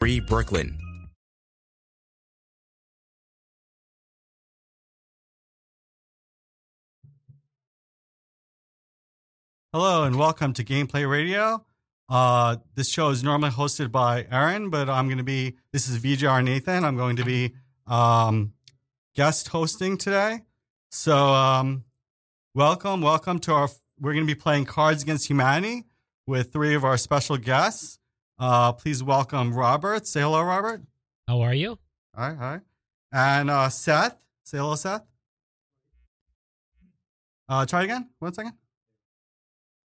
Free Brooklyn. Hello and welcome to Gameplay Radio. Uh, this show is normally hosted by Aaron, but I'm going to be, this is VJR Nathan. I'm going to be um, guest hosting today. So, um, welcome, welcome to our, we're going to be playing Cards Against Humanity with three of our special guests. Uh, please welcome Robert. Say hello, Robert. How are you? Hi, hi. And uh, Seth. Say hello, Seth. Uh, try again. One second.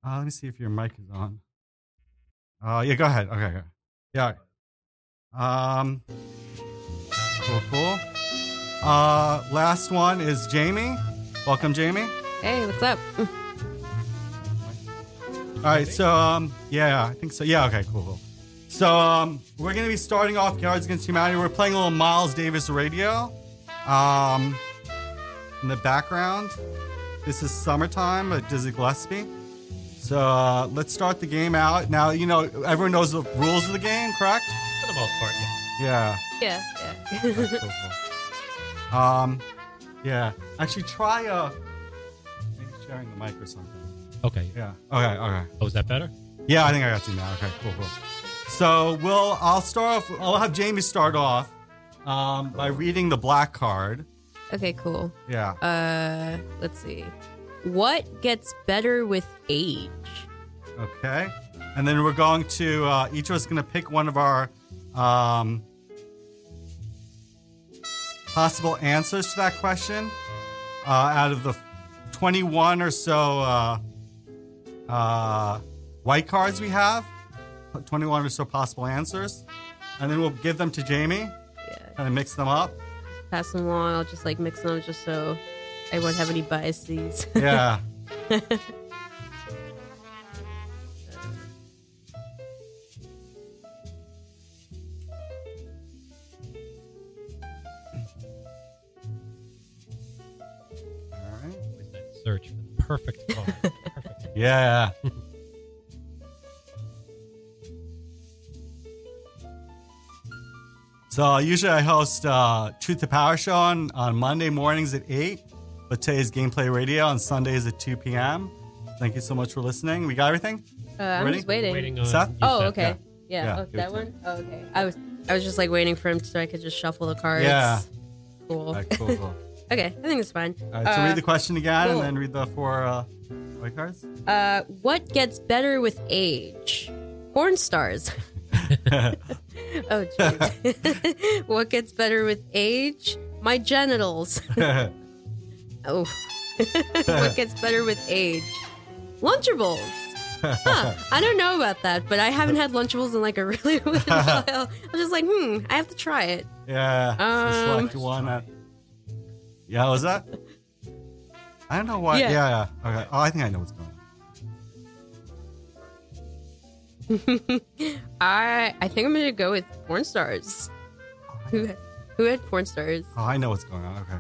Uh, let me see if your mic is on. Uh, yeah, go ahead. Okay, okay. Yeah. Um, cool, cool. Uh, last one is Jamie. Welcome, Jamie. Hey, what's up? All right, so um, yeah, I think so. Yeah, okay, cool, cool. So um, we're gonna be starting off Cards Against Humanity. We're playing a little Miles Davis Radio. Um, in the background, this is summertime at Dizzy Gillespie. So uh, let's start the game out. Now, you know, everyone knows the rules of the game, correct? For the most part, yeah. Yeah. Yeah, Cool, yeah. cool. Um, yeah. Actually, try uh, maybe sharing the mic or something. Okay. Yeah. Okay. Okay. Oh, is that better? Yeah, I think I got you now. Okay, cool, cool. So we'll I'll start off. I'll have Jamie start off um, by reading the black card. okay, cool. Yeah. Uh, let's see. What gets better with age? Okay. And then we're going to uh, each of us going to pick one of our um, possible answers to that question uh, out of the 21 or so uh, uh, white cards we have. 21 or so possible answers. And then we'll give them to Jamie, Yeah, kind of mix them up. pass them along. I'll just like mix them just so I won't have any biases. Yeah. All right. Search for the perfect card. perfect. Yeah. So usually I host uh, Truth to Power show on, on Monday mornings at 8, but today's Gameplay Radio on Sundays at 2 p.m. Thank you so much for listening. We got everything? Uh, I'm Ready? just waiting. Waiting on Seth? Oh, Seth. okay. Yeah. Yeah, Oh, that one. Oh, okay. I was I was just like waiting for him so I could just shuffle the cards. Yeah. Cool. All right, cool, cool. okay, I think it's fine. All right, so Uh, read the question again cool. and then read the four uh, white cards. Uh, what gets better with age? Porn stars. oh, jeez. what gets better with age? My genitals. Oh. what gets better with age? Lunchables. Huh. I don't know about that, but I haven't had Lunchables in like a really, really while. I'm just like, hmm, I have to try it. yeah. Um, select one. That... Yeah, was that? I don't know why. Yeah. Yeah. yeah, Okay. Oh, I think I know what's going on. I I think I'm gonna go with porn stars. Who who had porn stars? Oh, I know what's going on. Okay.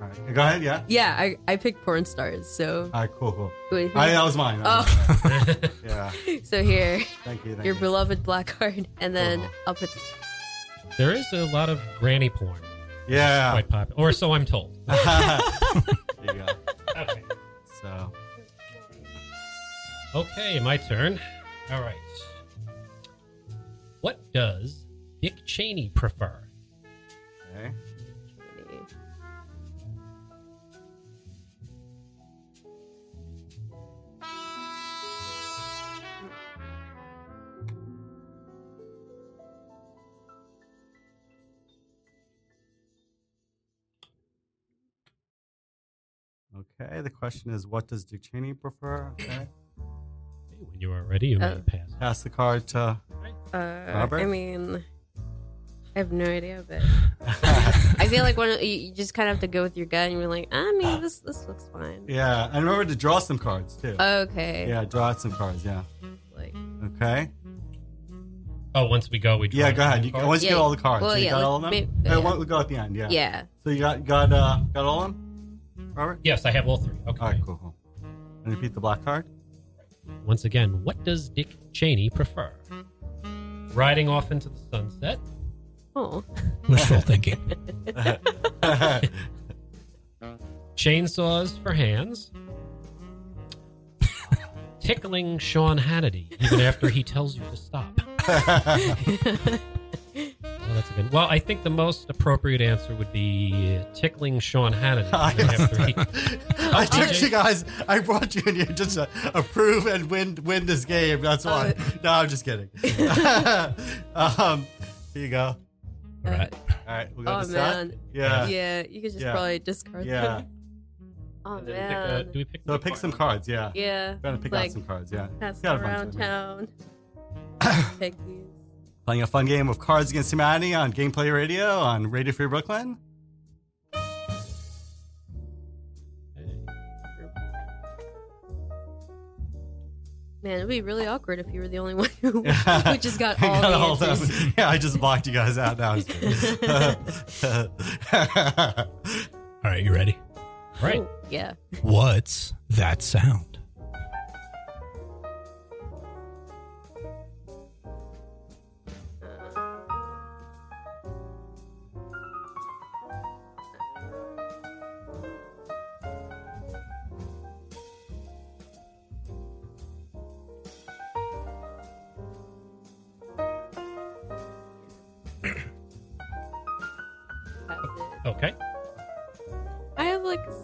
All right. Go ahead. Yeah. Yeah, I, I picked porn stars. So All right. Cool. Cool. wait, who- I, that was mine. That was Oh. mine. Yeah. so here Thank you. Thank your you. beloved black card, and then Cool. I'll put There is a lot of granny porn. Yeah. Quite popular. Or so I'm told. there you go. Okay. So. Okay, my turn. All right. What does Dick Cheney prefer? Okay. Okay. The question is, what does Dick Cheney prefer? Okay. Okay, when you are ready, you may Uh, pass. Pass the card to. Uh, Robert? I mean, I have no idea, but I feel like one of, you, you just kind of have to go with your gut, and you're like, I mean, this this looks fine. yeah, and remember to draw some cards too. Okay. yeah, draw out some cards. Yeah. Like, Okay. Oh, once we go, we draw Yeah, go ahead. You, cards? once you Yeah, get all the cards, well, you yeah, got let- all of them. maybe- yeah. one- we'll go at the end. Yeah. yeah. So you got got uh, got all of them, Robert. Yes, I have all three. Okay. All right, cool, cool. And repeat the black card. Once again, what does Dick Cheney prefer? Riding off into the sunset. Oh, Wishful thinking. Chainsaws for hands. Tickling Sean Hannity even after he tells you to stop. Well, that's a good. Well, I think the most appropriate answer would be tickling Sean Hannity even after he. I tricked you guys. I brought you in here just to approve and win win this game. That's why. no, I'm just kidding. um, here you go. All right. All right, we go oh to set. man. Yeah. Yeah, you could just Yeah. probably discard Yeah. them. Oh And then we pick, uh, man. do we pick? So pick card? some cards. Yeah. Yeah. We're gonna pick like, out some cards. Yeah. Pass Got around of them. town. Pick these. Playing a fun game of Cards Against Humanity on Gameplay Radio on Radio Free Brooklyn. Man, it'd be really awkward if you were the only one who, Yeah. who just got all I got the all them. answers. Yeah, I just blocked you guys out. Now. All right, you ready? Right. Oh, yeah. What's that sound?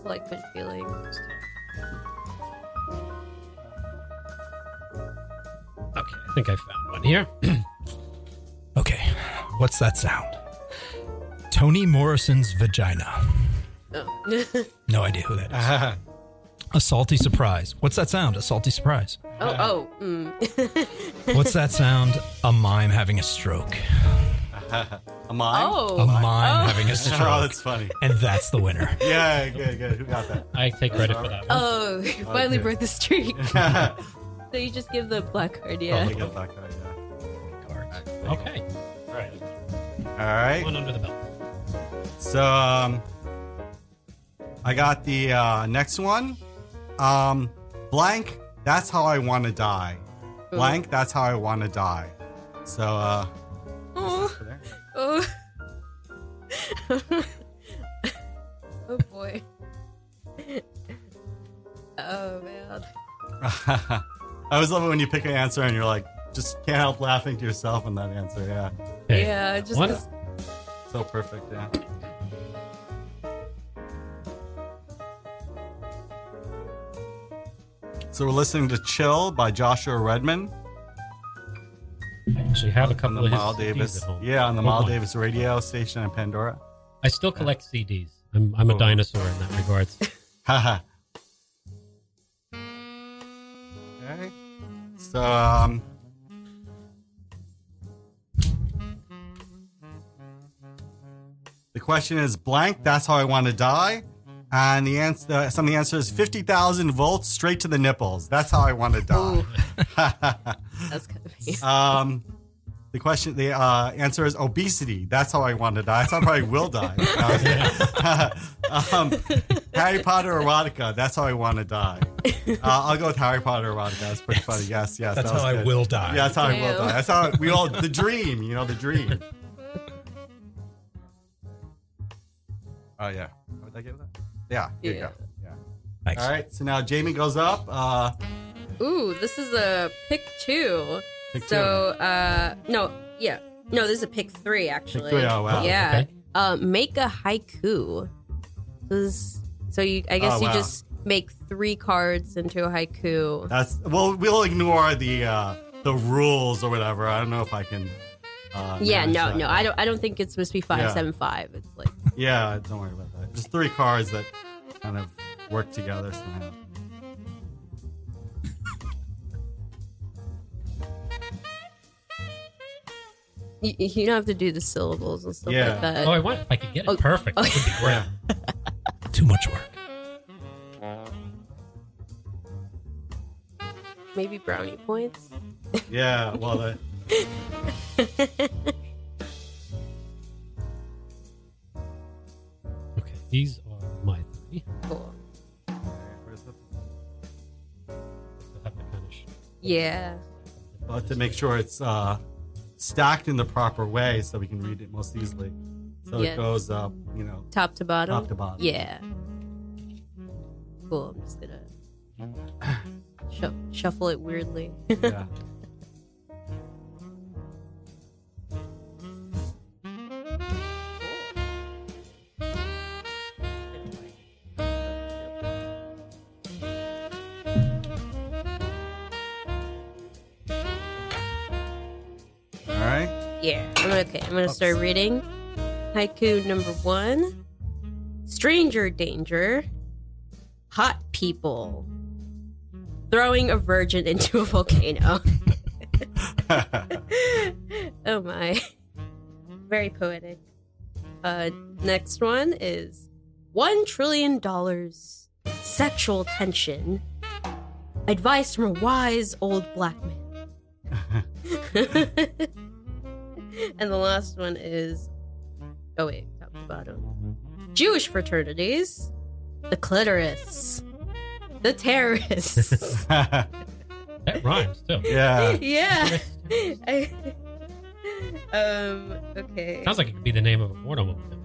Have like a slight feeling. Okay. I think I found one here. Okay, what's that sound? Toni Morrison's vagina. Oh. No idea who that is. A salty surprise. What's that sound? A salty surprise. oh, oh. Mm. What's that sound? A mime having a stroke. a mime. oh. A mime Oh. having a Oh, that's funny. And that's the winner. Yeah, good, good. Who got that? I take credit for that one. Oh, you finally Okay. broke the streak. oh, so you just give the black card, yeah. we got black card, Yeah. Cards. Okay. All right. All right. One under the belt. So um, I got the uh, next one. Um, blank. That's how I want to die. Blank. That's how I want to die. So uh, I always love it when you pick an answer and you're like, just can't help laughing to yourself in that answer. Yeah, Okay. Yeah, just One- so perfect. Yeah. So we're listening to "Chill" by Joshua Redman I actually have a on couple the of his Miles Davis. at home. Yeah, on the Miles. Davis radio station in Pandora. I still collect CDs. I'm, I'm a Oh. dinosaur in that regards. Haha. So, um, the question is blank. That's how I want to die. And the answer, some of the answer is 50,000 volts straight to the nipples. That's how I want to die. that's kind of um, the question, the uh, answer is obesity. That's how I want to die. That's how I probably will die. um, Harry Potter erotica. That's how I want to die. Uh, I'll go with Harry Potter erotica. That's pretty funny. Yes, yes. That's that was how I will die. Yeah, that's how I will die. That's how we all the dream. You know, the dream. Oh yeah. What did I give that? Yeah. Here you Yeah. go. Yeah. Thanks. All right. So now Jamie goes up. Uh, Ooh, this is a pick two. Pick So, uh, no, yeah. No, this is a pick three, actually. three, oh, wow. Yeah. Okay. Uh, make a haiku. This- So you, I guess Oh, you wow. just make three cards into a haiku. That's well. We'll ignore the uh, the rules or whatever. I don't know if I can. Uh, yeah, no, that. no, I don't. I don't think it's supposed to be five Yeah. seven five. It's like Yeah, don't worry about that. Just three cards that kind of work together somehow. You, you don't have to do the syllables and stuff Yeah. like that. Oh, I want if I could get it Oh. perfect. That would be great. Yeah. Too much work. Maybe brownie points. Yeah. Well, the, Okay, these are my three. Cool. where's the, I'll have to kind of sh- Yeah. well, to make sure it's uh, stacked in the proper way so we can read it most easily. So Yeah. it goes up, you know, Top to bottom. top to bottom. Yeah. Cool. I'm just gonna shu- shuffle it weirdly. yeah. I'm gonna start reading. Haiku number one. Stranger danger. Hot people. Throwing a virgin into a volcano. oh my. Very poetic. Uh next one is one trillion dollars sexual tension. Advice from a wise old black man. and the last one is oh wait, top to bottom. Jewish fraternities, the clitoris, the terrorists. That rhymes too. yeah. yeah. I- um. Okay. Sounds like it could be the name of a porno movie.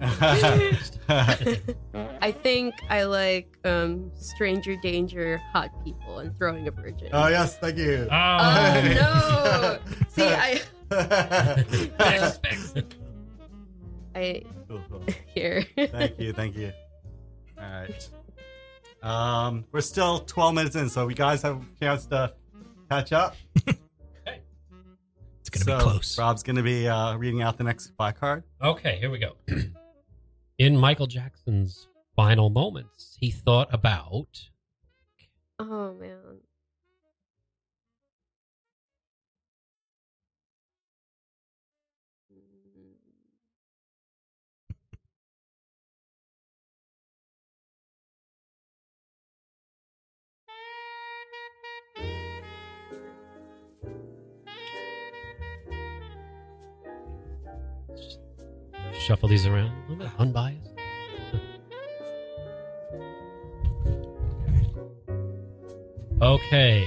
I think I like um stranger danger, hot people, and throwing a virgin. oh yes, thank you. Oh, Oh no! See, I Fix, fix. I Cool, cool. here. Thank you, thank you. All right. Um, we're still 12 minutes in, so we guys have a chance to catch up. It's going to So, be close. Rob's going to be uh, reading out the next spy card. Okay, here we go. In Michael Jackson's final moments, he thought about Oh man. Shuffle these around a little bit, unbiased. Okay.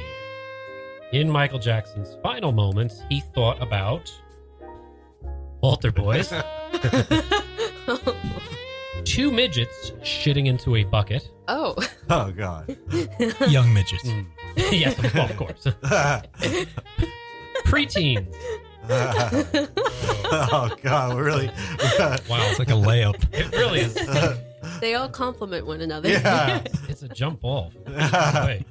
In Michael Jackson's final moments, he thought about altar boys, two midgets shitting into a bucket. oh. Oh, God. Young midgets. Mm. yes, of of course. Preteens. oh, God. We're really. Wow, It's like a layup. it really is. they all complement one another. yeah. It's a jump ball. Wait.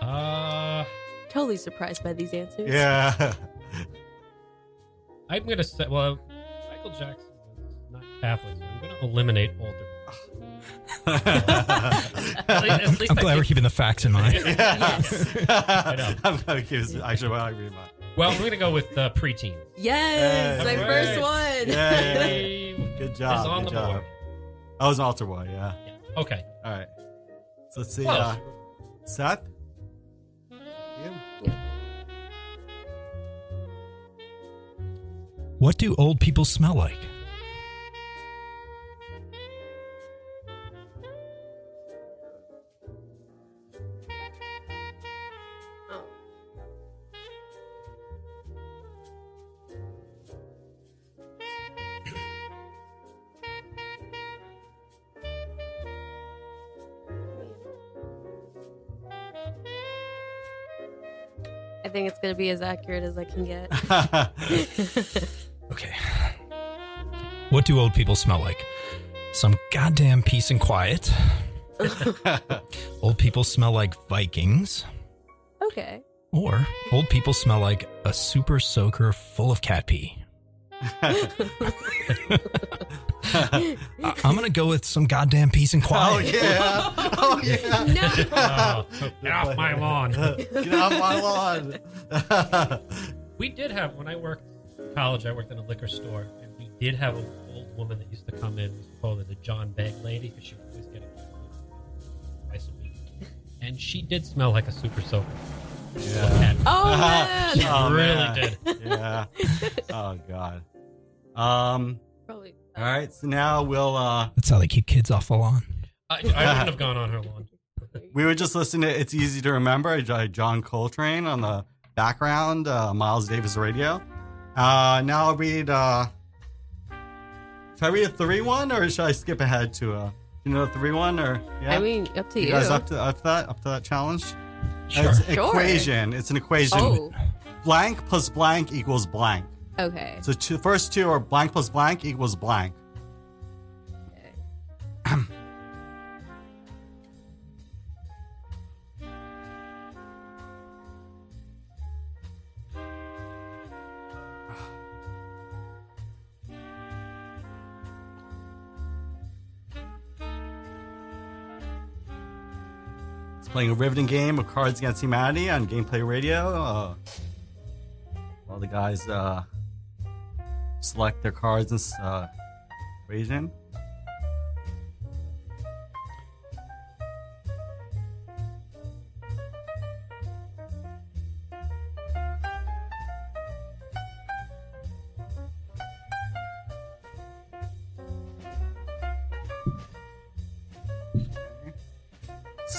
Uh, totally surprised by these answers. yeah. I'm gonna say. Well, Michael Jackson was not Catholic, so I'm gonna eliminate altar. At least- at least I'm I glad we're keeping the facts in mind. Yes. know. I'm going to keep this. Actually, well, I read mine. Well, we're gonna go with uh, preteens. Yes, Hey. my first one. Yay. Hey, Good is job. on good the job. board. I was an altar boy, yeah. Yeah. Okay. All right. So let's see. Close. Uh, Seth? You? What do old people smell like? Think it's gonna be as accurate as I can get. Okay. What do old people smell like? Some goddamn peace and quiet. Old people smell like Vikings. okay. Or old people smell like a super soaker full of cat pee. I- I'm going to go with some goddamn peace and quiet. oh, yeah. Oh, yeah. No. Oh, get off my lawn. Get off my lawn. We did have when I worked in college. I worked in a liquor store, and we did have an old woman that used to come in. We called her the John Bag lady because she was always getting twice a week, and she did smell like a super soaker. yeah. Oh man. She Oh, really man. did. Yeah. Oh, God. Um. Probably. All right. So now we'll. uh That's how they keep kids off the lawn. I, I wouldn't have gone on her lawn. We were just listening to "It's Easy to Remember" by John Coltrane on the background, uh, Miles Davis radio. Uh, now I'll read. Uh, should I read a three one or should I skip ahead to uh, you know, the three one or yeah? I mean, up to you. you guys up to up to that up to that challenge? Sure. It's Sure. equation. It's an equation. oh, Blank plus blank equals blank. Okay. So two, first two are blank plus blank equals blank. It's playing a riveting game of Cards Against Humanity on Gameplay Radio. Uh, the guys uh, select their cards this uh, equation.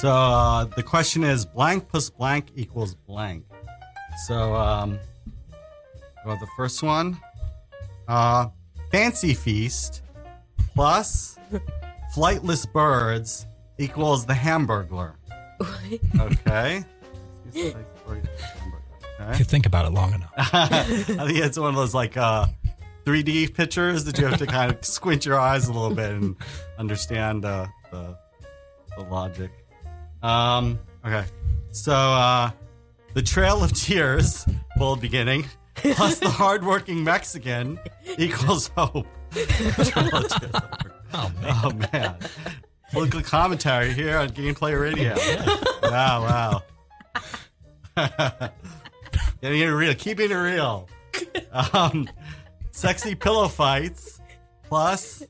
So uh, the question is blank plus blank equals blank. So um, well, the first one, uh, fancy feast plus flightless birds equals the Hamburglar. Okay. If Okay. you think about it long enough. I think it's one of those like uh, 3D pictures that you have to kind of squint your eyes a little bit and understand uh, the, the logic. Um, okay, so uh, the Trail of Tears, bold beginning, plus the hardworking Mexican equals hope. Trail of Tears. Oh, man. Oh man, political commentary here on Gameplay Radio. Wow, wow. Getting it real, keeping it real. Um, sexy pillow fights plus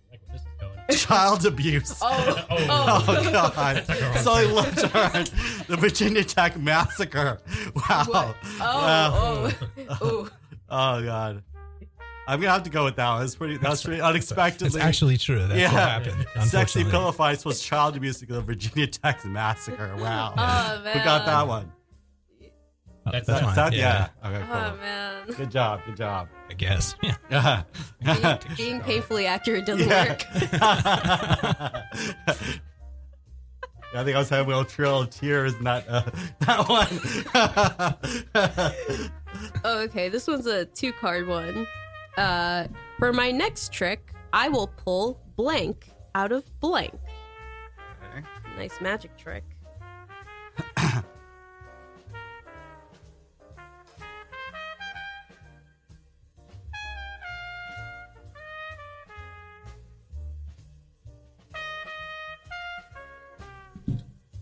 child abuse. Oh, Oh, Oh, oh god! So I looked at the Virginia Tech massacre. Wow! oh, Wow. oh, oh. Oh god! I'm gonna have to go with that. one. That's pretty. That's pretty unexpectedly. It's unexpectedly. actually true. That's Yeah. what happened. Sexy unfortunately. pillow fights was child abuse at the Virginia Tech massacre. Wow! Oh, man. Who got that one? Oh, That's that's Is fine. that- yeah. yeah. Okay. Oh, man. Good job. Good job. I guess. Yeah. Yeah. Being painfully accurate doesn't Yeah. work. I think I was having a little trail of tears in that uh, that one. Oh, okay, this one's a two card one. Uh, for my next trick, I will pull blank out of blank. Okay. Nice magic trick.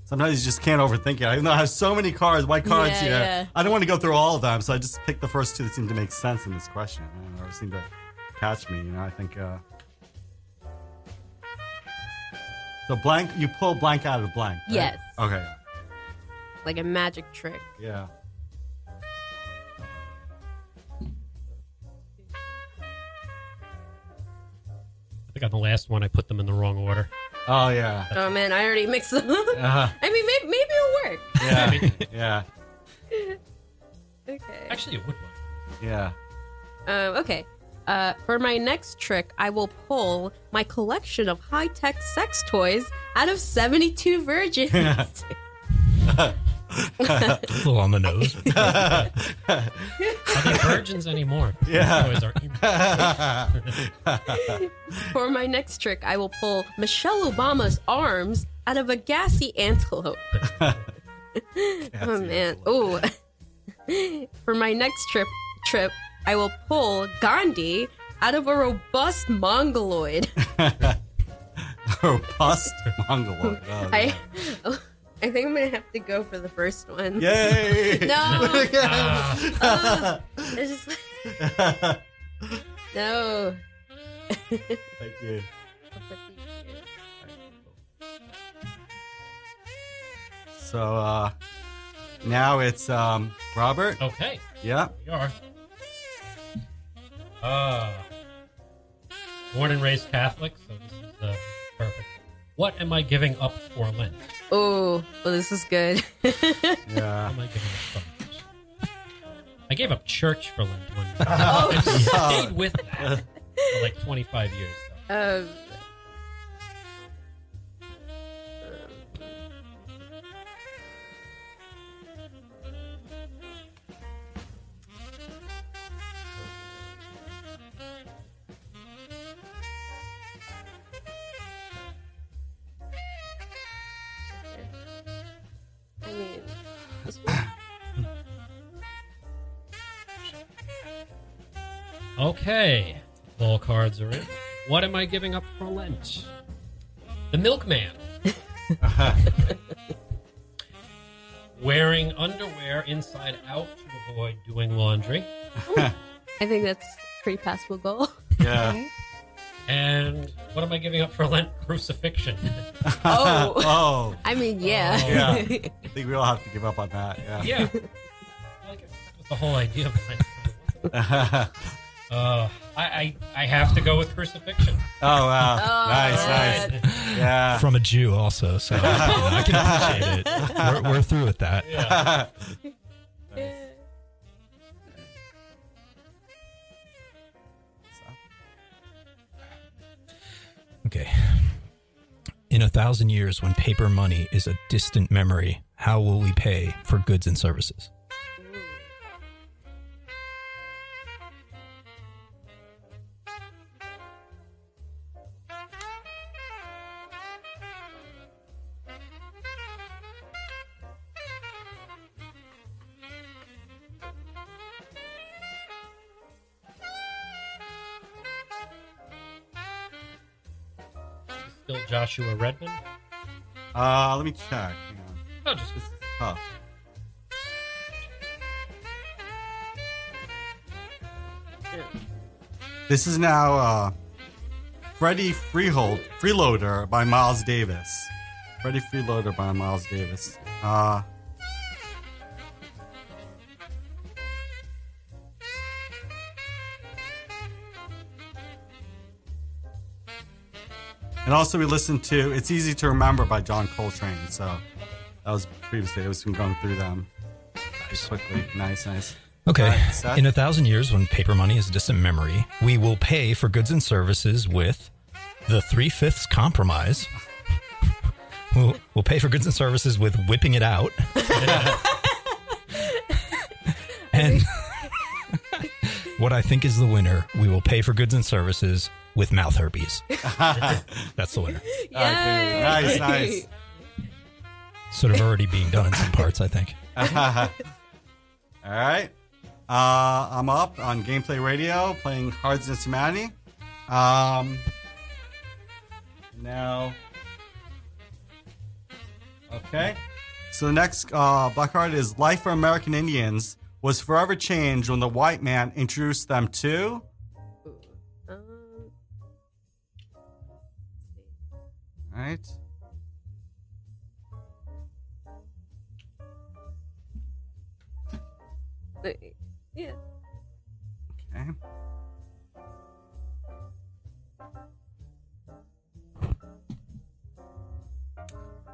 Sometimes you just can't overthink it. I know I have so many cards, white cards Yeah, here. yeah. I don't want to go through all of them, so I just picked the first two that seem to make sense in this question. I don't or seem to catch me. You know, I think. Uh... So blank, you pull blank out of blank. right? Yes. Okay. Like a magic trick. Yeah. I think on the last one I put them in the wrong order. Oh yeah. Oh man, I already mixed them. up. Uh, I mean, maybe, maybe it'll work. yeah. yeah. Okay. Actually, it would work. Yeah. Um, okay. Uh, for my next trick, I will pull my collection of high tech sex toys out of 72 virgins. A little on the nose. Are they virgins anymore? Yeah. Toys are in- for my next trick, I will pull Michelle Obama's arms out of a gassy antelope. oh, man. Oh. for my next trip, trip, I will pull Gandhi out of a robust mongoloid. Robust mongoloid. Oh, I, I think I'm gonna have to go for the first one. Yay! No. Ah, It's just no. Thank you. So uh now it's um Robert. okay, Yeah. we are. Uh, born and raised Catholic, so What am I giving up for Lent? Oh, well, this is good. What Yeah. am I giving up for? I gave up church for Lent one year. Oh. I stayed with that for like 25 years. So. Um, Okay, all cards are in. What am I giving up for Lent? The milkman. Wearing underwear inside out to avoid doing laundry. I think that's a pretty passable goal. Yeah. And what am I giving up for Lent? Crucifixion. Oh, oh, I mean, yeah. Oh. Yeah. I think we all have to give up on that. Yeah. yeah. Like, that was the whole idea of Lent. Uh, I, I, I have to go with crucifixion. oh wow. Oh, nice, man. nice. Yeah. From a Jew, also. So you know, I can appreciate it. We're, we're through with that. Yeah. Okay. In a thousand years, when paper money is a distant memory, how will we pay for goods and services? Joshua Redman? Uh, let me check. Hang on. Oh, just This is tough. This is now uh, Freddie Freehold Freeloader by Miles Davis. Freddie Freeloader by Miles Davis. Uh, and also we listened to "It's Easy to Remember" by John Coltrane. So that was previously. I was going through them just quickly. Nice, nice. Okay. All right, Seth? In a thousand years, when paper money is a distant memory, we will pay for goods and services with the three fifths compromise. we'll, we'll pay for goods and services with whipping it out. and what I think is the winner, we will pay for goods and services with mouth herpes. That's the winner. Okay, nice, nice. Sort of already being done in some parts, I think. All right. Uh, I'm up on Gameplay Radio playing Cards Against Humanity. Um, now, okay. So the next uh, black card is Life for American Indians was forever changed when the white man introduced them to. All right. yeah. Okay.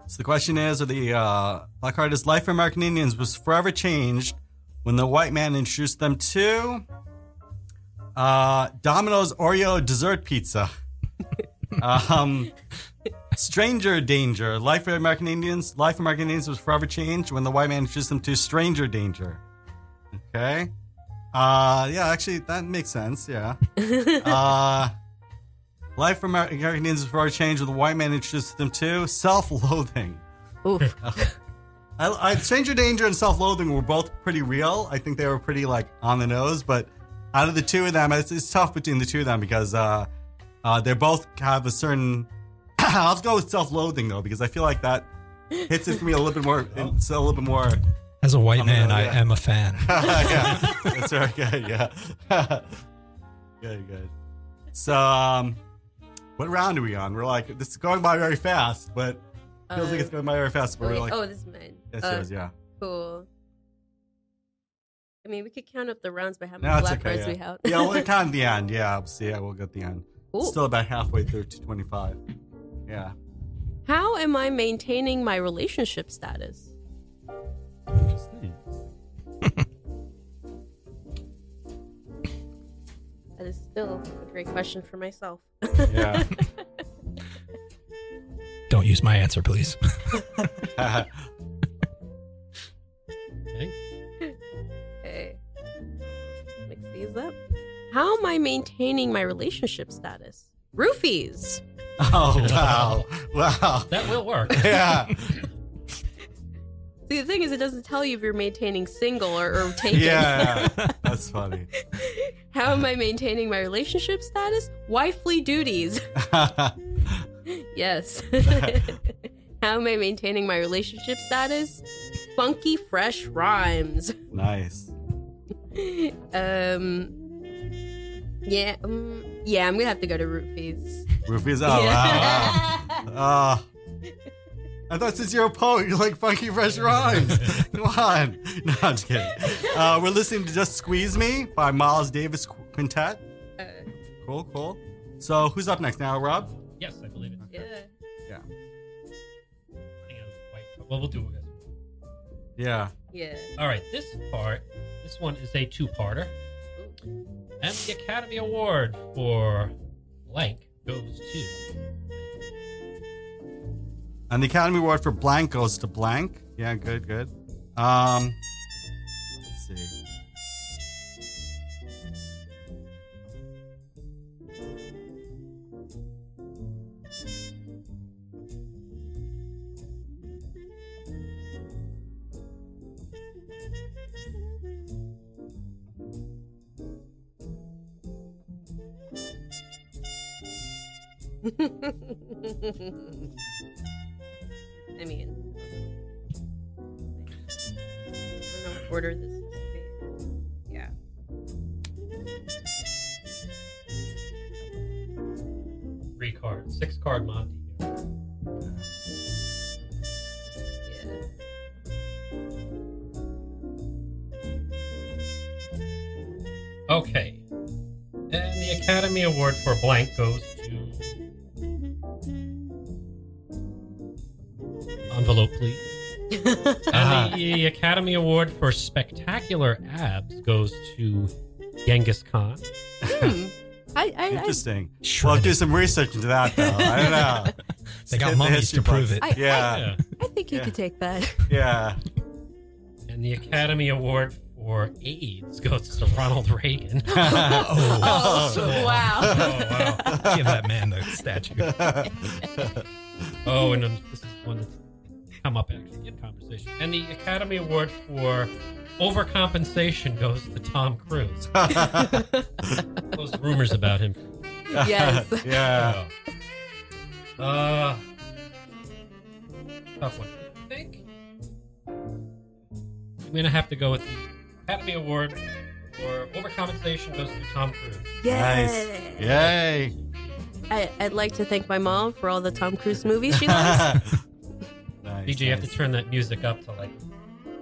So the question is, or the uh, black card life for American Indians was forever changed when the white man introduced them to uh, Domino's Oreo dessert pizza. um, Stranger Danger. Life for American Indians. Life for American Indians was forever changed when the white man introduced them to Stranger Danger. Okay. Uh, yeah, actually, that makes sense. Yeah. uh, life for American Indians was forever changed when the white man introduced them to self-loathing. Oof. I, I, Stranger Danger and Self Loathing were both pretty real. I think they were pretty like on the nose, but out of the two of them, it's, it's tough between the two of them because uh, uh, they both have a certain. I'll go with Self Loathing though because I feel like that hits it for me a little bit more. It's a little bit more. As a white man, gonna- I yeah. am a fan. yeah, that's very good. Yeah, good, good. So, um, what round are we on? We're like this is going by very fast, but feels like it's going by very fast. But Wait, we're like, oh, this is mine. yes, Uh, yours, yeah. Cool. I mean, we could count up the rounds by how No, many it's black okay. cards Yeah, we have. yeah we'll count the end. Yeah, we'll see. Yeah, we'll get the end. Ooh. Still about halfway through to 25. Yeah. How am I maintaining my relationship status? That is still a great question for myself. Yeah. Don't use my answer, please. Okay. Okay. Mix these up. How am I maintaining my relationship status? Roofies. Oh wow, wow. That will work. Yeah, See, the thing is, it doesn't tell you if you're maintaining single or, or taken. yeah. That's funny. How am I maintaining my relationship status? Wifely duties. yes. How am I maintaining my relationship status? Funky fresh rhymes. nice. Um. Yeah. Um, yeah, I'm gonna have to go to roofies. Roofies. Oh wow. wow. Uh, I thought since you're a poet, you like funky fresh rhymes. Come on. No, I'm just kidding. Uh, we're listening to Just Squeeze Me by Miles Davis Quintet. Uh, Cool, cool. So who's up next now, Rob? Yes, I believe it. yeah. Yeah. Hang on, wait. Well, we'll do this. Yeah. Yeah. All right, this part, this one is a two-parter, and the Academy Award for blank goes to. And the Academy Award for blank goes to blank. Yeah, good, good. Um, I mean, I don't know order this is. Yeah. Three cards, six card Monty. Yeah. Okay, and the Academy Award for blank goes Envelope, please. And the Academy Award for spectacular abs goes to Genghis Khan. Hmm. I, I, I, Interesting. Well, Shredded. do some research into that, though. I don't know. They got Hit the mummies history to prove it. I- Yeah, Yeah. I think you Yeah. could take that. yeah. And the Academy Award for AIDS goes to Ronald Reagan. Oh, so- wow. oh, wow. Give that man the statue. Oh, and then this is one that's come up actually in conversation. And the Academy Award for overcompensation goes to Tom Cruise. Those rumors about him. Yes. yeah. Uh, tough one. I think I'm gonna have to go with the Academy Award for overcompensation goes to Tom Cruise. Nice. Yay. I, I'd like to thank my mom for all the Tom Cruise movies she loves. nice, BJ, you have to turn that music up to like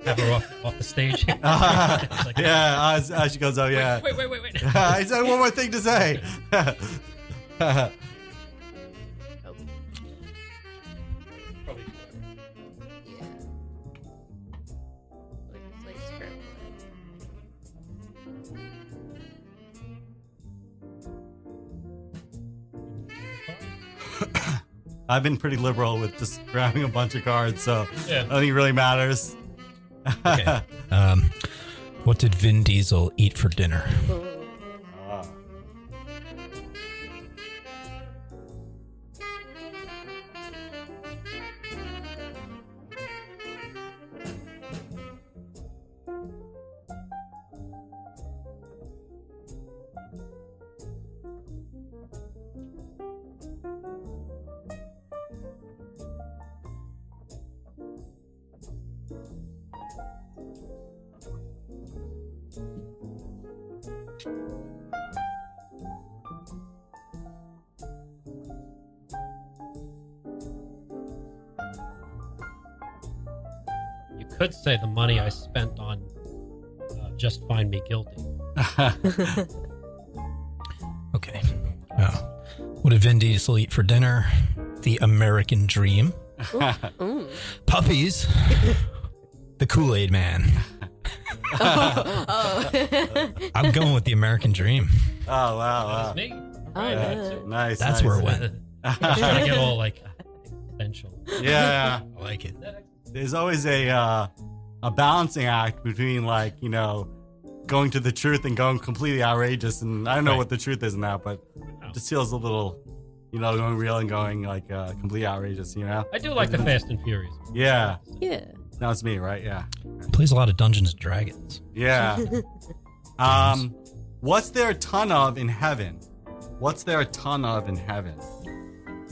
have her off off the stage. Uh, like, yeah, as, as she goes, oh, yeah. Wait, wait, wait, wait. wait. I said one more thing to say. I've been pretty liberal with just grabbing a bunch of cards, so I Yeah. don't think it really matters. Okay. Um, what did Vin Diesel eat for dinner? Could say the money I spent on uh, just find me guilty. Okay. Oh. What did Vin Diesel eat for dinner? The American dream. Puppies. the Kool Aid Man. oh. I'm going with the American Dream. Oh wow, That wow. was me. Oh, All right, yeah. that's it. nice. That's nice. where it went. I'm trying to get all like essential. yeah. I like it. There's always a uh, a balancing act between like you know going to the truth and going completely outrageous and i don't know Right. what the truth is now but it just feels a little you know going real and going like uh, completely outrageous you know I do like the Fast and Furious. yeah yeah. that was me right yeah Plays a lot of Dungeons and Dragons. yeah um what's there a ton of in heaven what's there a ton of in heaven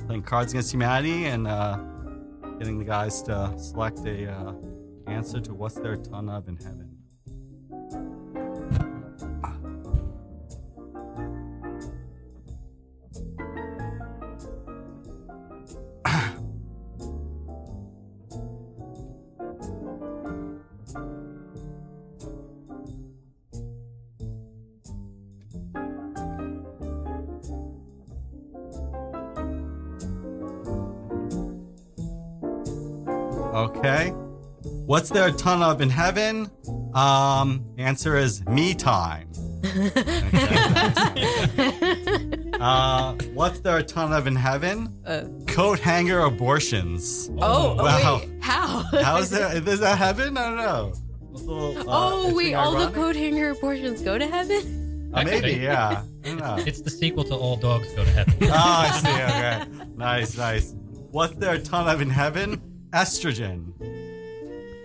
playing cards against humanity and uh getting the guys to select a uh, answer to what's their ton of in heaven there a ton of in heaven? Um, answer is me time. Uh, what's there a ton of in heaven? Uh, Coat hanger abortions. oh, Wow. wait. How? How is that? Is that heaven? I don't know. Little, uh, oh, it's wait. being All the ironic. coat hanger abortions go to heaven? Uh, maybe, yeah. I. It's the sequel to All Dogs Go to Heaven. Oh, I see. Okay. Nice, nice. What's there a ton of in heaven? Estrogen.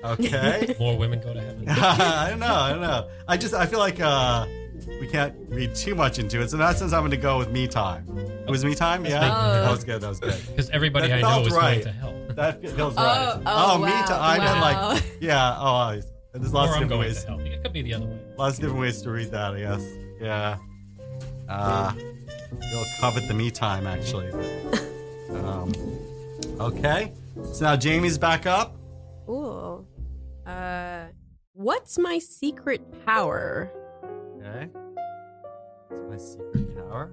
Okay. More women go to heaven. I don't know. I don't know. I just I feel like uh we can't read too much into it. So in that sense, I'm going to go with me time. It was me time. Yeah, Oh. that was good. That was good. Because everybody That I know felt is right. going to hell. That feels Oh, right. oh, me wow, time. I meant like yeah. Oh, I- there's lots or of I'm different going ways. to hell. It could be the other way. Lots of different ways to read that. I guess. Yeah. Uh, you'll covet the me time actually. um, okay. So now Jamie's back up. Ooh. Uh, what's my secret power? Okay. What's my secret power?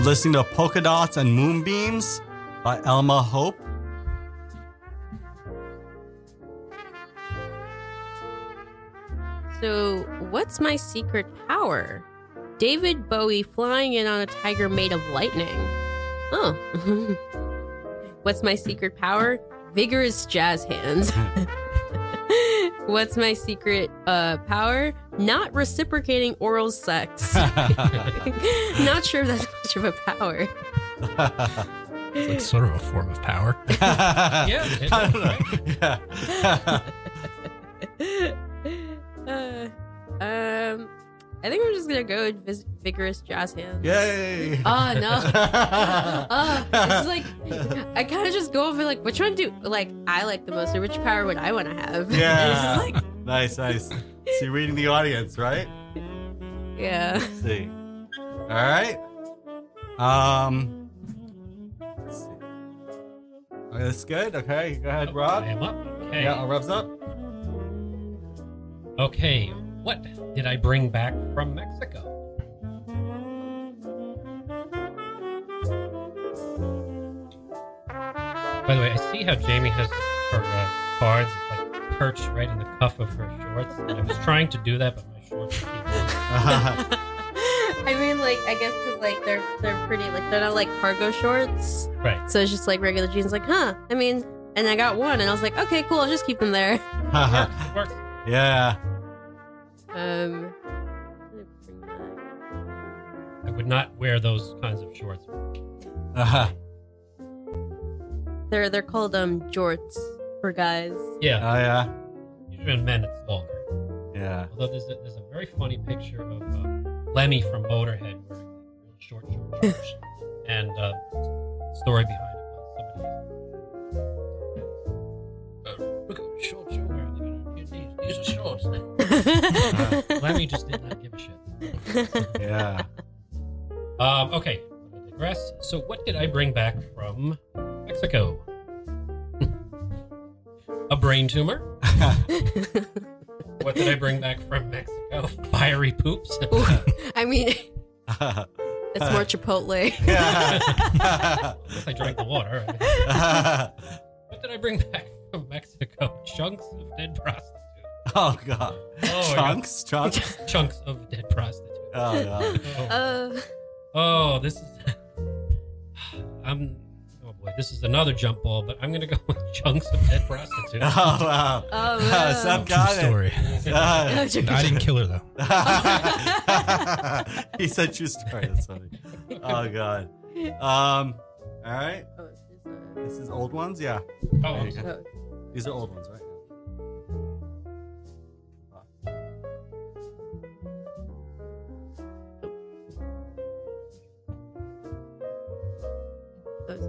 We're listening to Polka Dots and Moonbeams by Elmo Hope. So, what's my secret power? David Bowie flying in on a tiger made of lightning. Oh. what's my secret power? Vigorous jazz hands. what's my secret uh, power? Not reciprocating oral sex. Not sure if that's much of a power. It's like sort of a form of power. Yeah, I don't know. Yeah. uh, um, I think I'm just gonna go with vis- vigorous jazz hands. Yay! Oh no. Oh, it's like I kind of just go over like which one do like I like the most or which power would I want to have? yeah. it's just like nice, nice. So you're reading the audience, right? yeah. Let's see. All right. Um. Let's see. Okay, that's good. Okay, go ahead, Rob. I am up. Okay. Yeah, Rob's up. Okay. What did I bring back from Mexico? By the way, I see how Jamie has her uh, cards like perched right in the cuff of her shorts. And I was trying to do that, but my shorts. are too long. I mean, like I guess because like they're they're pretty like they're not like cargo shorts, Right. so it's just like regular jeans. Like, huh? I mean, and I got one, and I was like, okay, cool. I'll just keep them there. Works. Works. yeah. Um. let me bring that. I would not wear those kinds of shorts. Uh-huh. They're they're called um jorts for guys. Yeah. Oh yeah. Usually in men, it's longer. Yeah. Although there's a, there's a very funny picture of uh, Lemmy from Motorhead wearing short, short shorts. and uh, story behind it was somebody. Uh, look at the shorts you're wearing. These, these are shorts. Lemmy just did not give a shit. Yeah. Um, okay, let me digress. So, what did I bring back from Mexico? A brain tumor. what did I bring back from Mexico? Fiery poops. Ooh, I mean, it's more Chipotle. I drank the water. What did I bring back from Mexico? Chunks of dead prostitutes. oh god. Oh, chunks, chunks. Chunks of dead prostitutes. Oh god. Oh, Uh, oh this is. I'm. Boy, this is another jump ball, but I'm gonna go with chunks of dead prostitutes. Oh wow. oh, Seth True got it. story. Uh, I didn't kill her though. he said true story. That's funny. Oh god. Um. All right. Oh, it's just, uh, This is old ones. Yeah. Oh, There oh, These are old ones, right?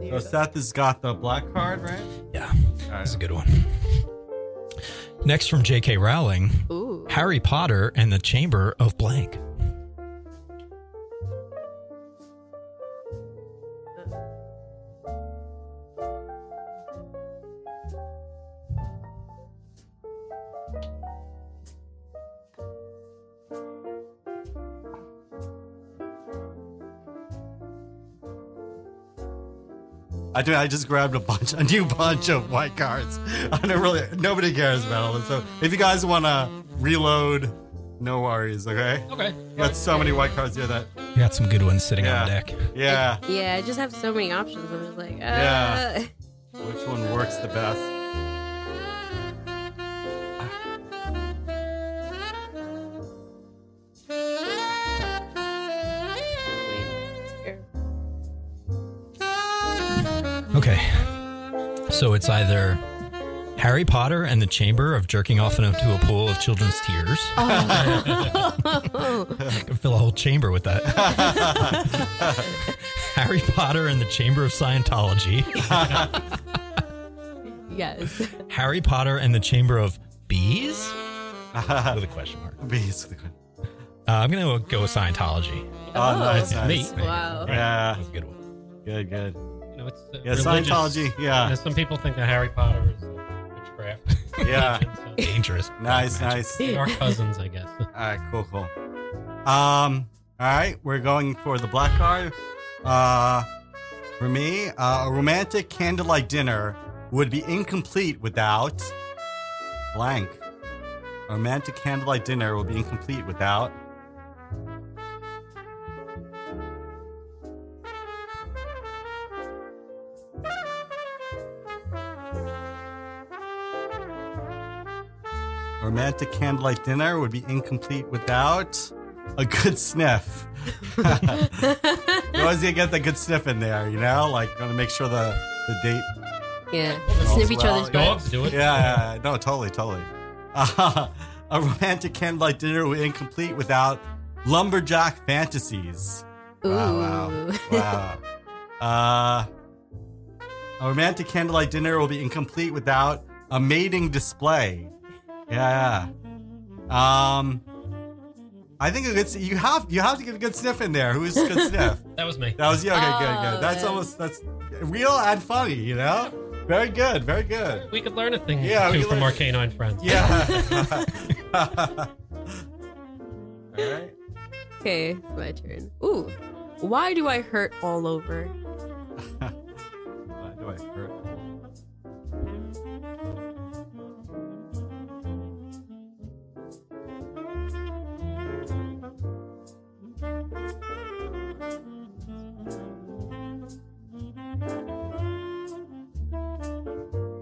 So years. Seth has got the black card, right? Yeah, All that's a good one. Next from J.K. Rowling, Ooh. Harry Potter and the Chamber of Blank. I do. I just grabbed a bunch, a new bunch of white cards. I don't really. Nobody cares about all this. So if you guys want to reload, no worries. Okay. okay. We got so many white cards here that. We got some good ones sitting Yeah. on deck. Yeah. Yeah, I just have so many options. I'm just like, uh, Yeah. Which one works the best? So it's either Harry Potter and the Chamber of Jerking Off into a Pool of Children's Tears. Oh. I could fill a whole chamber with that. Harry Potter and the Chamber of Scientology. yes. Harry Potter and the Chamber of Bees? With a question mark. Bees. Uh, I'm going to go with Scientology. Oh, nice, Yeah, nice. me. Wow. Yeah. That's a good one. Good, good. You know, it's uh, Yeah, religious- Scientology. Yeah, Yeah. some people think that Harry Potter is uh, witchcraft. Yeah. So Dangerous. Nice, nice. they are cousins, I guess. All right, cool, cool. Um, all right, we're going for the black card. Uh, for me, uh, a romantic candlelight dinner would be incomplete without blank. A romantic candlelight dinner will be incomplete without. Romantic candlelight dinner would be incomplete without a good sniff. you always gotta get the good sniff in there, you know? Like, gotta make sure the, the date. Yeah. Sniff each well, other's Dogs do it. Yeah, yeah, yeah. no, totally, totally. Uh, a romantic candlelight dinner would be incomplete without lumberjack fantasies. Wow, wow, Ooh. wow. Uh, a romantic candlelight dinner will be incomplete without a mating display. Yeah. yeah. Um, I think a good, you have you have to get a good sniff in there. Who's good sniff? That was me. That was you. Okay, good, Oh, good. That's yeah. almost that's real and funny. You know, very good, very good. we could learn a thing Yeah, or two from learn- our canine friends. Yeah. All right. Okay, it's my turn. Ooh. Why do I hurt all over?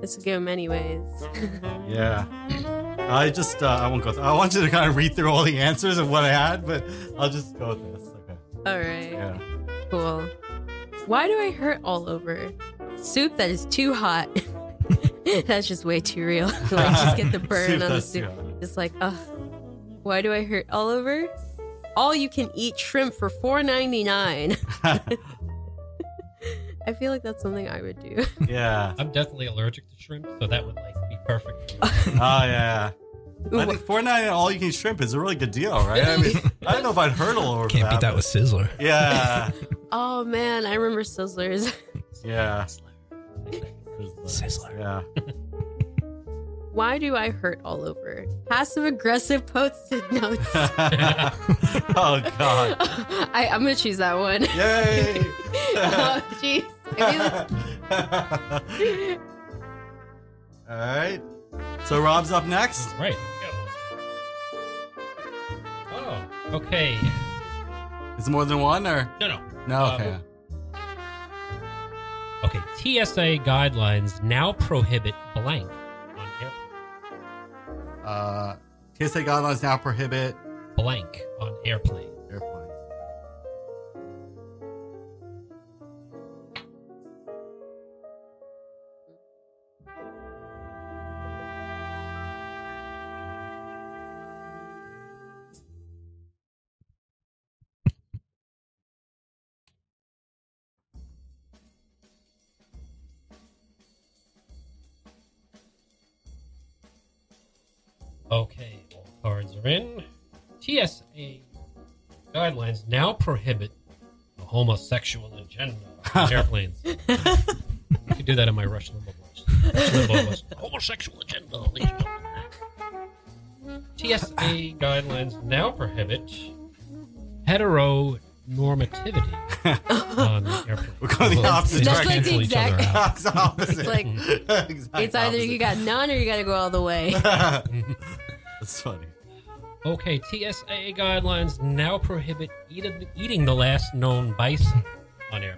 This could go many ways. Yeah. I just uh, I won't go. Th- I want you to kind of read through all the answers of what I had, but I'll just go with this. Okay. all right. Yeah. Cool. Why do I hurt all over? Soup that is too hot. That's just way too real. like, just get the burn on the soup. hot. Like, ugh. Why do I hurt all over? All you can eat shrimp for four ninety nine. I feel like that's something I would do. yeah. I'm definitely allergic to shrimp, so that would like be perfect. Oh yeah. Ooh, I think four ninety nine all you can eat shrimp is a really good deal, right? I mean, I don't know if I'd hurdle over Can't that. beat that but- with Sizzler. Yeah. oh man, I remember Sizzlers. Yeah. Sizzler. Yeah. Why do I hurt all over? Passive aggressive post-it notes. oh God! I, I'm gonna choose that one. Yay! oh, jeez. All right. So Rob's up next. Right. Oh, okay. Is it more than one or No, no. no? Uh, Okay. Okay. TSA guidelines now prohibit blank on airplanes. Uh, TSA guidelines now prohibit Blank on airplane. airplanes. Okay, all cards are in. TSA guidelines now prohibit the homosexual agenda on airplanes. I could do that in my Russian Limbaugh voice. Rush Limbaugh voice. Homosexual agenda, ladies and gentlemen. TSA guidelines now prohibit heteronormativity on airplanes. We're going the opposite they That's just like direction. the cancel each other exact- out. It's opposite. It's like- Exact it's either you got none or you gotta go all the way. That's funny. Okay, TSA guidelines now prohibit eating, eating the last known bison on air.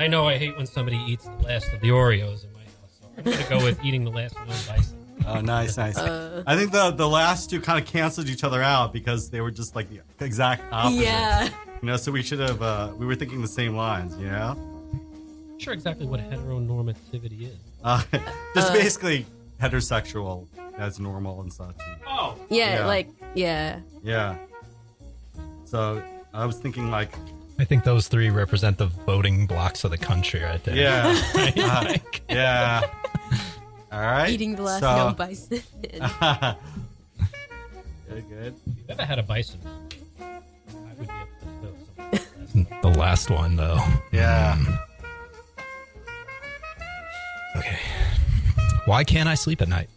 I know I hate when somebody eats the last of the Oreos in my house, so I'm going to go with eating the last known bison. Oh, nice, nice. Uh, I think the the last two kind of canceled each other out because they were just like the exact opposite. yeah. You know, so we should have. Uh, we were thinking the same lines. You know, Not sure exactly what heteronormativity is. uh, just Uh. basically heterosexual as normal and such. Oh, yeah. Yeah. Like, yeah. yeah. So I was thinking like, I think those three represent the voting blocks of the country right there. yeah, I uh, think. yeah. All right. Eating the last so, known bison. good, good. if you've ever had a bison, I would be upset too. So, The last one, though. Yeah. Mm. Okay. Why can't I sleep at night?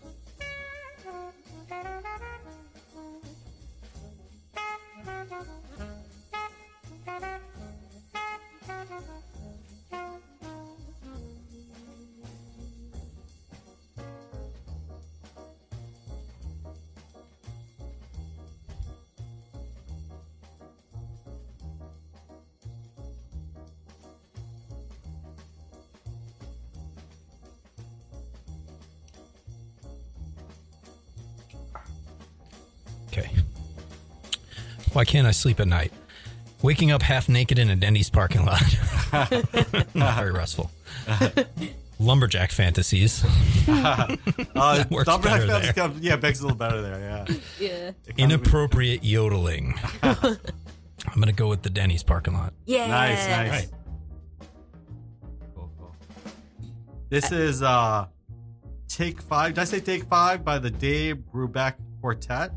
Why can't I sleep at night? Waking up half naked in a Denny's parking lot. Not very restful. Lumberjack fantasies. Uh, works Double better X there. Fest- yeah, begs a little better there. Yeah. yeah. It kind of- Inappropriate yodeling. I'm going to go with the Denny's parking lot. Yeah. Nice, nice. Right. Cool, cool. This is uh Take Five. Did I say Take Five by the Dave Brubeck Quartet?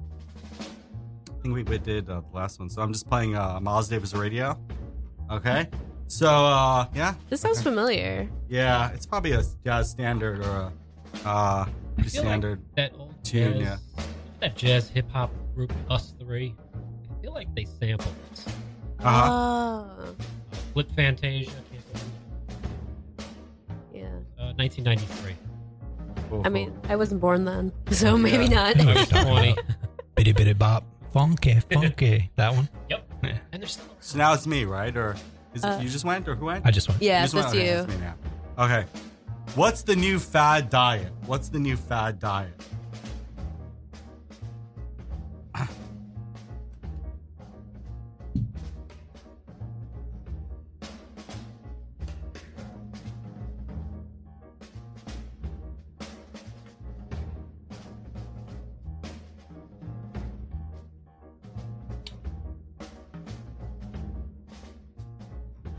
I think we, we did uh, the last one. So I'm just playing uh, Miles Davis Radio. Okay. So uh yeah, This sounds familiar. yeah, it's probably a jazz standard or a uh I feel standard. like that old tune, jazz, yeah. that jazz hip hop group Us3. I feel like they sampled this. Uh-huh. Oh. Flip Fantasia. Yeah. uh, 1993. Cool, I mean, I wasn't born then, so maybe Yeah. not. I was 20. Bitty bitty bop. Funky, funky. that one? Yep. Yeah. And there's still So now it's me, right? Or is it Uh, you just went or who went? I just went. yeah, just went? Okay, you. that's me now. Okay. What's the new fad diet? What's the new fad diet?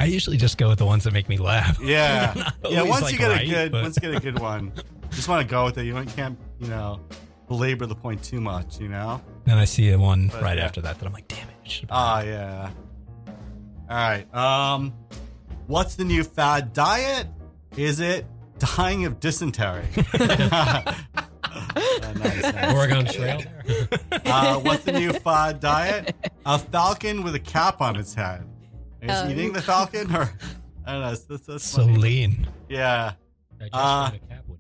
I usually just go with the ones that make me laugh. Yeah. Yeah, once like, you get right, a good but- once you get a good one, just want to go with it. You can't, you know, belabor the point too much, you know? Then I see a one But, right yeah. after that that I'm like, damn it. Ah, yeah. All right. Um what's the new fad diet? Is it dying of dysentery? nice, nice. Oregon Trail. Uh, what's the new fad diet? A falcon with a cap on its head. Is Oh. he eating the falcon or? I don't know. That's, that's, that's So funny. lean. Yeah, Digestion Uh, of a cat would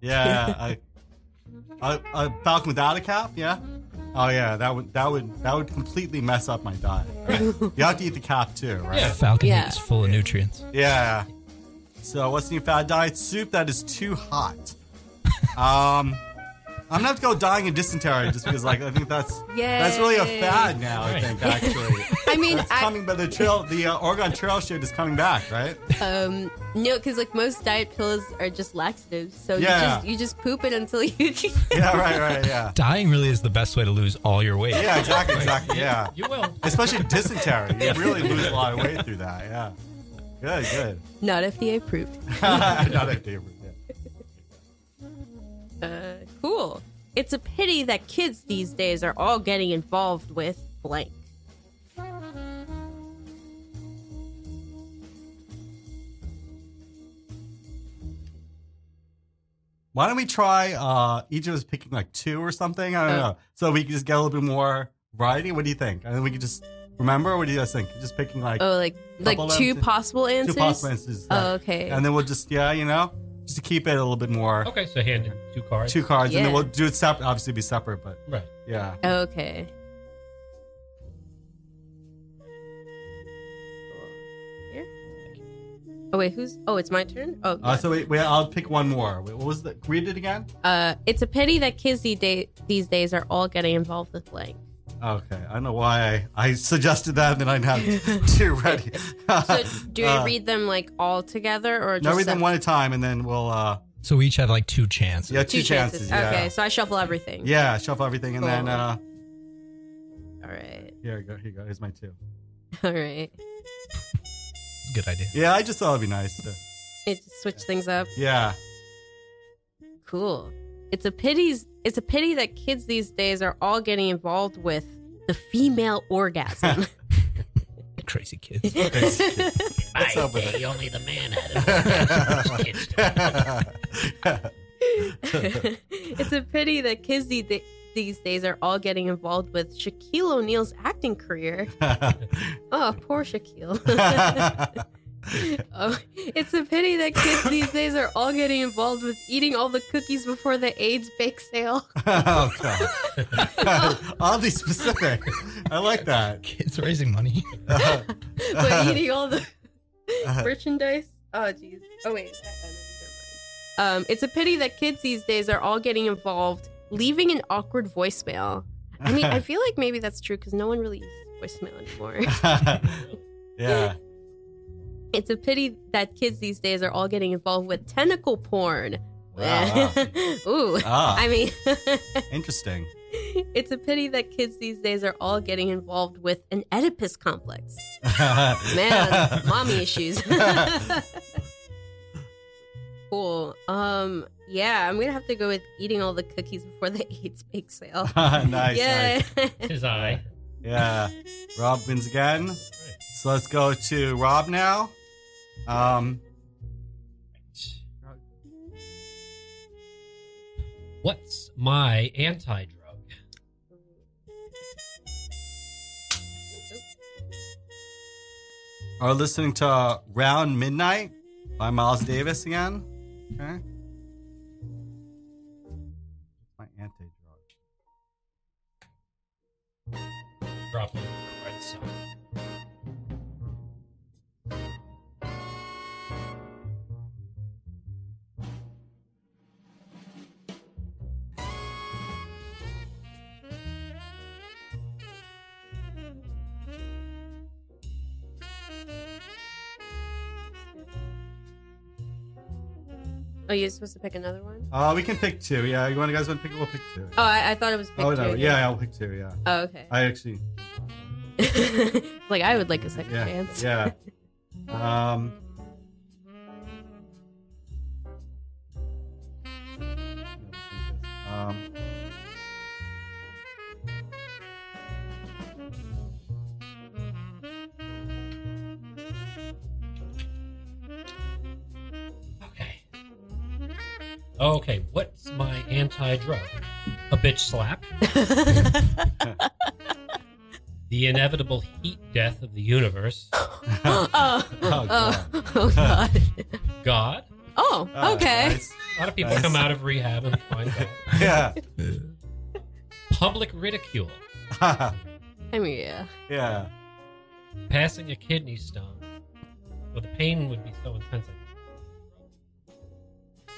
yeah. a, a, a falcon without a cap. Yeah. Oh yeah, that would that would that would completely mess up my diet. you have to eat the cap too, right? Yeah. Falcon Yeah. meat is full of nutrients. Yeah. So what's the new fad diet? Soup that is too hot. Um, I'm gonna have to go dying of dysentery just because, like, I think that's that's really a fad now. I think actually, I mean, it's I, coming, but the trail, the uh, Oregon Trail shit is coming back, right? um, no, because like most diet pills are just laxatives, so Yeah. you just you just poop it until you. Yeah, right, right, yeah, Dying really is the best way to lose all your weight. yeah, exactly, exactly, yeah. You will. Especially dysentery, you really lose a lot of weight through that. Yeah, good, good. Not FDA approved. Not FDA favorite. Uh, cool. It's a pity that kids these days are all getting involved with blank. Why don't we try uh, each of us picking like two or something? I don't Oh. know. So we can just get a little bit more variety. What do you think? And then we can just remember. What do you guys think? Just picking like Oh, like like two answers. possible two answers. possible answers. Oh, okay. And then we'll just yeah, you know, just to keep it a little bit more. Okay, so hand in two cards. Two cards, and then Yeah. we'll do it separate. Obviously, be separate, but Right. yeah. Okay. Here? Oh wait, who's? Oh, it's my turn. Oh, Uh, so wait, wait, I'll pick one more. Wait, what was the? Read it again. uh, it's a pity that kids these, day, these days are all getting involved with blank. Okay, I don't know why I, I suggested that, and then I'd have two ready. So do Uh, I read them like all together or just No, read them one at a time, and then we'll. uh So we each have like two chances. Yeah, two, chances. yeah. Okay, so I shuffle everything. Yeah, shuffle everything, and then uh All right. here you go. Here you go. Here's my two. All right. Good idea. Yeah, I just thought it'd be nice. To, It switch things up. yeah. Cool. It's a pity's it's a pity that kids these days are all getting involved with the female orgasm. Crazy kids. What's up with it? only the man had it's a pity that kids the- these days are all getting involved with Shaquille O'Neal's acting career. Oh, poor Shaquille. oh, it's a pity that kids these days are all getting involved with eating all the cookies before the AIDS bake sale. oh god. Oddly specific. I like that. Kids raising money. but eating all the merchandise. Oh, jeez. Oh, wait. Um, it's a pity that kids these days are all getting involved, leaving an awkward voicemail. I mean, I feel like maybe that's true because no one really uses voicemail anymore. yeah. It's a pity that kids these days are all getting involved with tentacle porn. Wow. Ooh. Ah. I mean, Interesting. it's a pity that kids these days are all getting involved with an Oedipus complex. Man, mommy issues. cool. Um, yeah, I'm gonna have to go with eating all the cookies before the AIDS bake sale. nice. yeah. nice. His eye. Yeah. Rob wins again. So let's go to Rob now. Um What's my anti-drug? are listening to Round Midnight by Miles Davis again. Okay. My anti drug. Drop sun. Oh, you're supposed to pick another one? Uh we can pick two. Yeah, you want to guys want to pick we'll pick two. Oh, I, I thought it was pick Oh no, two. yeah, I'll pick two, yeah. Oh, okay. I actually like I would like a second yeah. chance. Yeah. Um Um, Okay. What's my anti-drug? A bitch slap. the inevitable heat death of the universe. oh, Oh, oh, God. oh God. God. Oh, Oh, okay. nice. A lot of people Nice. come out of rehab and find God. Yeah. Public ridicule. I mean, yeah. yeah. Passing a kidney stone. Well, the pain would be so intense.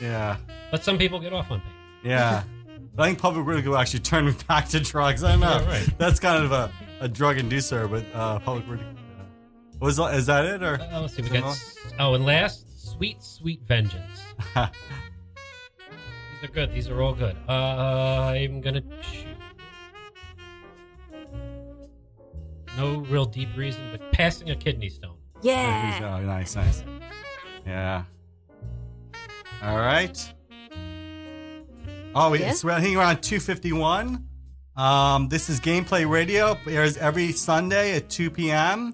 Yeah. But some people get off on pain. Yeah. I think public ridicule actually turned me back to drugs. I don't know. Yeah, right. That's kind of a, a drug inducer, but uh, public ridicule. yeah. Was that- is that it or? Uh, let's see. We got. s- Oh, and last, sweet, sweet vengeance. These are good. These are all good. Uh, I'm gonna choose. No real deep reason, but passing a kidney stone. Yeah. Oh, nice, nice. Yeah. All right. Oh, Yeah? it's I think around two fifty one. Um, this is Gameplay Radio. It airs every Sunday at two p.m.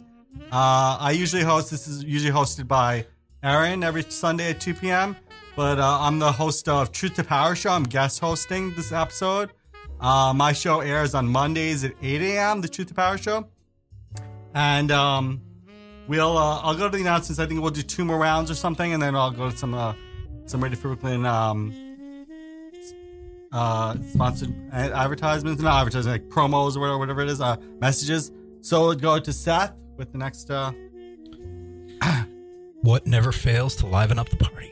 Uh, I usually host. This is usually hosted by Aaron every Sunday at two p.m. But uh, I'm the host of Truth to Power Show. I'm guest hosting this episode. Uh, my show airs on Mondays at eight a.m. The Truth to Power Show, and um, We'll uh, I'll go to the announcements. I think we'll do two more rounds or something, and then I'll go to some uh, some Radio Free Brooklyn um, uh, sponsored advertisements, not advertisements, like promos or whatever, whatever it is, uh, messages. So we'll go to Seth with the next. Uh, What never fails to liven up the party?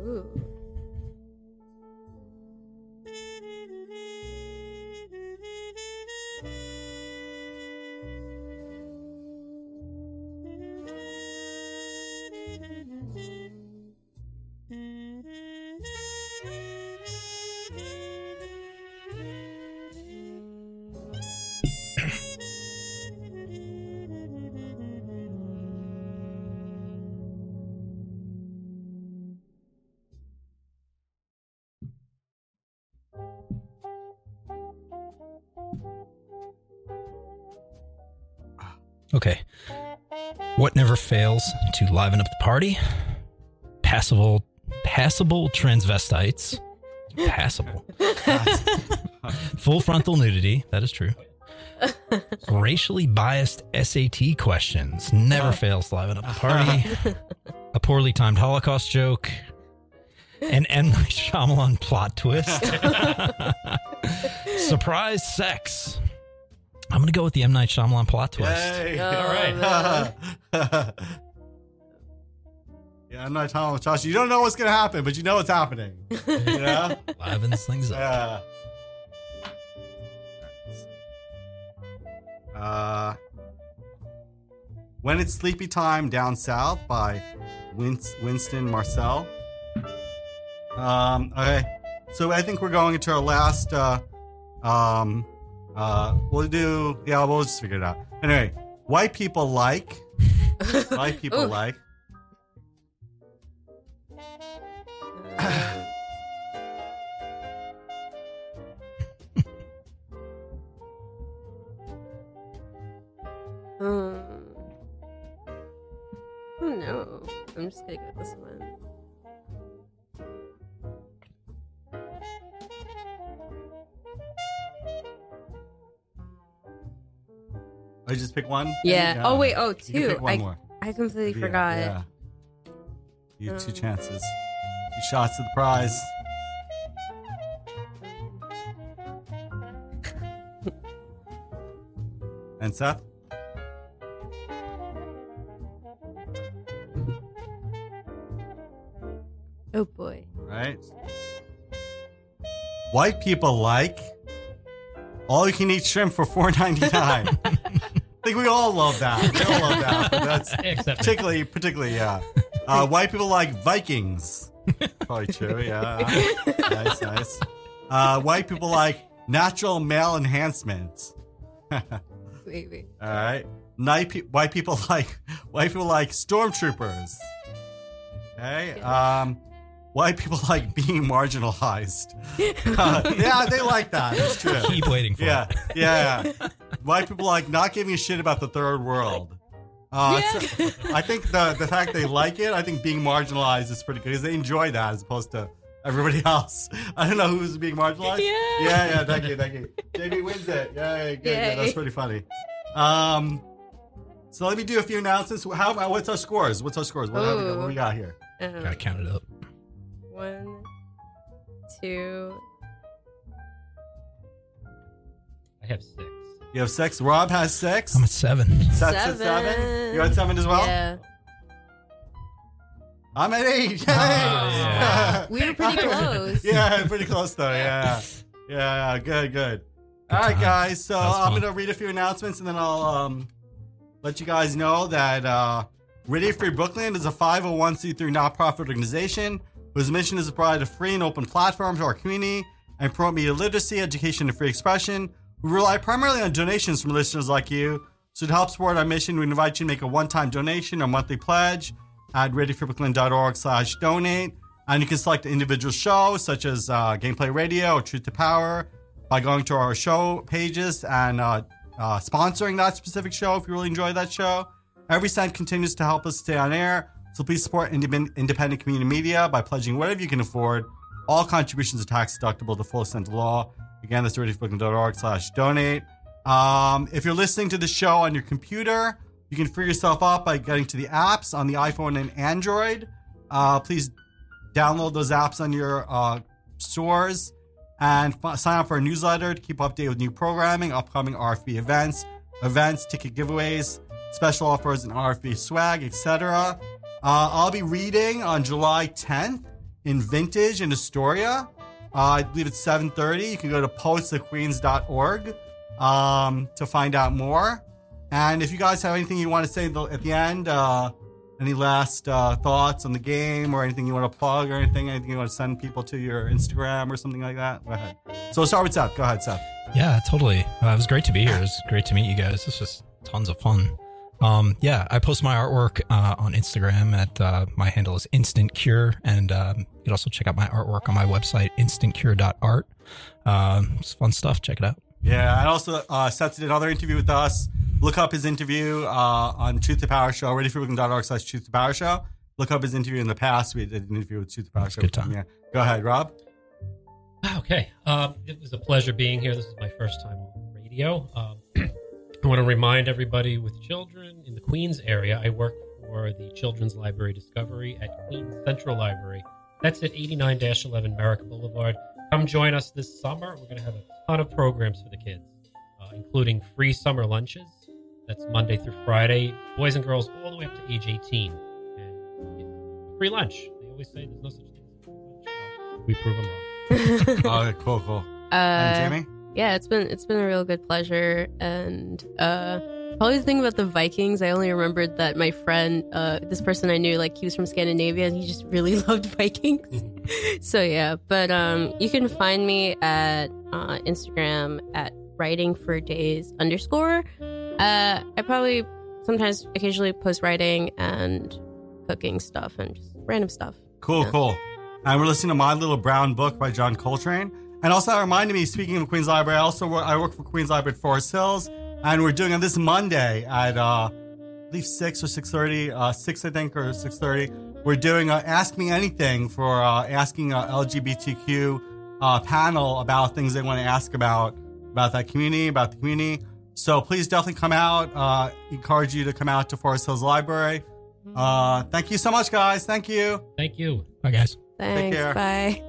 Ooh. Okay. What never fails to liven up the party? Passable, passable transvestites. Passable. Full frontal nudity. That is true. Racially biased SAT questions. Never fails to liven up the party. A poorly timed Holocaust joke. An M. Night Shyamalan plot twist. Surprise sex. I'm going to go with the M. Night Shyamalan plot twist. Yay! Oh, All right. yeah, I'm not telling Josh. You don't know what's gonna happen, but you know what's happening. You know? Livens things up. Yeah. Uh, when it's sleepy time down south by Win- Wynton Marsalis. Um, okay, so I think we're going into our last. Uh, um, uh, we'll do. Yeah, we'll just figure it out. Anyway, white people like. White people Ooh. like. Um, no. I'm just gonna go with this one. I just pick one. Yeah. Oh wait. Oh, two. Pick one I more. I completely Yeah, forgot. Yeah. You have two Um, chances. Two shots at the prize. and Seth? Oh boy. Right. White people like all you can eat shrimp for four ninety nine. I think we all love that. We all love that. But that's Except particularly, particularly, yeah. Uh, white people like Vikings. Probably true. Yeah. nice, nice. Uh, white people like natural male enhancement. Wait, wait. All right. Night pe- white people like white people like stormtroopers. Okay. Um, white people like being marginalized. Uh, yeah, they like that. It's true. Keep waiting for Yeah, it. yeah, yeah. White people like not giving a shit about the third world. Uh, it's- I think the the fact they like it, I think being marginalized is pretty good because they enjoy that as opposed to everybody else. I don't know who's being marginalized. Yeah. yeah, yeah. Thank you, thank you. Jamie wins it. Yeah, good, good. That's pretty funny. Um, so let me do a few announcements. How about what's our scores? What's our scores? What, have we, got? what we got here? Um, Gotta count it up. one, two. I have six. You have six. Rob has six. I'm at seven. Seth's at seven. Seven. You're at seven as well. Yeah. I'm at eight. Yay! yeah. We were pretty close. yeah, pretty close though. Yeah, yeah, yeah. Good, good. All right, times. guys. So I'm gonna read a few announcements, and then I'll um, let you guys know that uh, Radio Free Brooklyn is a 501c3 nonprofit organization whose mission is to provide a free and open platform to our community and promote media literacy, education, and free expression. We rely primarily on donations from listeners like you. So to help support our mission, we invite you to make a one-time donation or monthly pledge at radiofreebrooklyn.org slash donate. And you can select individual shows such as uh, Gameplay Radio or Truth to Power by going to our show pages and uh, uh, sponsoring that specific show if you really enjoy that show. Every cent continues to help us stay on air. So please support independent, community media by pledging whatever you can afford. All contributions are tax deductible to full extent of law. Again, that's radiofreebrooklyn.org slash donate. Um, if you're listening to the show on your computer, you can free yourself up by getting to the apps on the iPhone and Android. Uh, please download those apps on your uh, stores and f- sign up for a newsletter to keep updated with new programming, upcoming RFB events, events, ticket giveaways, special offers, and RFB swag, etc. Uh, I'll be reading on July 10th in Vintage in Astoria. Uh, I believe it's 7:30. You can go to poetsofqueens.org um, to find out more. And if you guys have anything you want to say at the- end, uh, any last uh, thoughts on the game or anything you want to plug or anything, anything you want to send people to your Instagram or something like that, go ahead. So start with Seth. Go ahead, Seth. Yeah, totally. Uh, it was great to be here. It was great to meet you guys. This was tons of fun. Um, yeah, I post my artwork uh, on Instagram at uh, my handle is Instant Cure, and um, you can also check out my artwork on my website instantcure.art. Um, it's fun stuff. Check it out. Yeah, and also uh, Seth did another interview with us. Look up his interview uh, on Truth to Power Show, radiofreebrooklyn.org slash Truth to Power Show. Look up his interview in the past. We did an interview with Truth to Power That's Show. a good time. Yeah. Go ahead, Rob. Okay. Um, it was a pleasure being here. This is my first time on radio. Um, I want to remind everybody with children in the Queens area, I work for the Children's Library Discovery at Queens Central Library. That's at 89 11 Merrick Boulevard. Come join us this summer. We're going to have a ton of programs for the kids, uh, including free summer lunches. That's Monday through Friday, boys and girls all the way up to age 18. And free lunch. They always say there's no such thing as free lunch. Well, we prove them wrong. Oh, cool, cool. And uh, Jamie? Yeah, it's been it's been a real good pleasure, and uh, probably the thing about the Vikings, I only remembered that my friend, uh, this person I knew, like he was from Scandinavia, and he just really loved Vikings. so yeah, but um, you can find me at uh, Instagram at writing for days underscore. Uh, I probably sometimes occasionally post writing and cooking stuff and just random stuff. Cool, Yeah. cool. And we're listening to My Little Brown Book by John Coltrane. And also, that reminded me, speaking of Queens Library, I also work, I work for Queens Library at Forest Hills. And we're doing on this Monday at, uh, I believe 6 or 6.30, uh, 6 I think, or 6.30. We're doing a Ask Me Anything for uh, asking a LGBTQ uh, panel about things they want to ask about, about that community, about the community. So please definitely come out. Uh, encourage you to come out to Forest Hills Library. Uh, thank you so much, guys. Thank you. Thank you. Bye, guys. Thanks. care. Bye.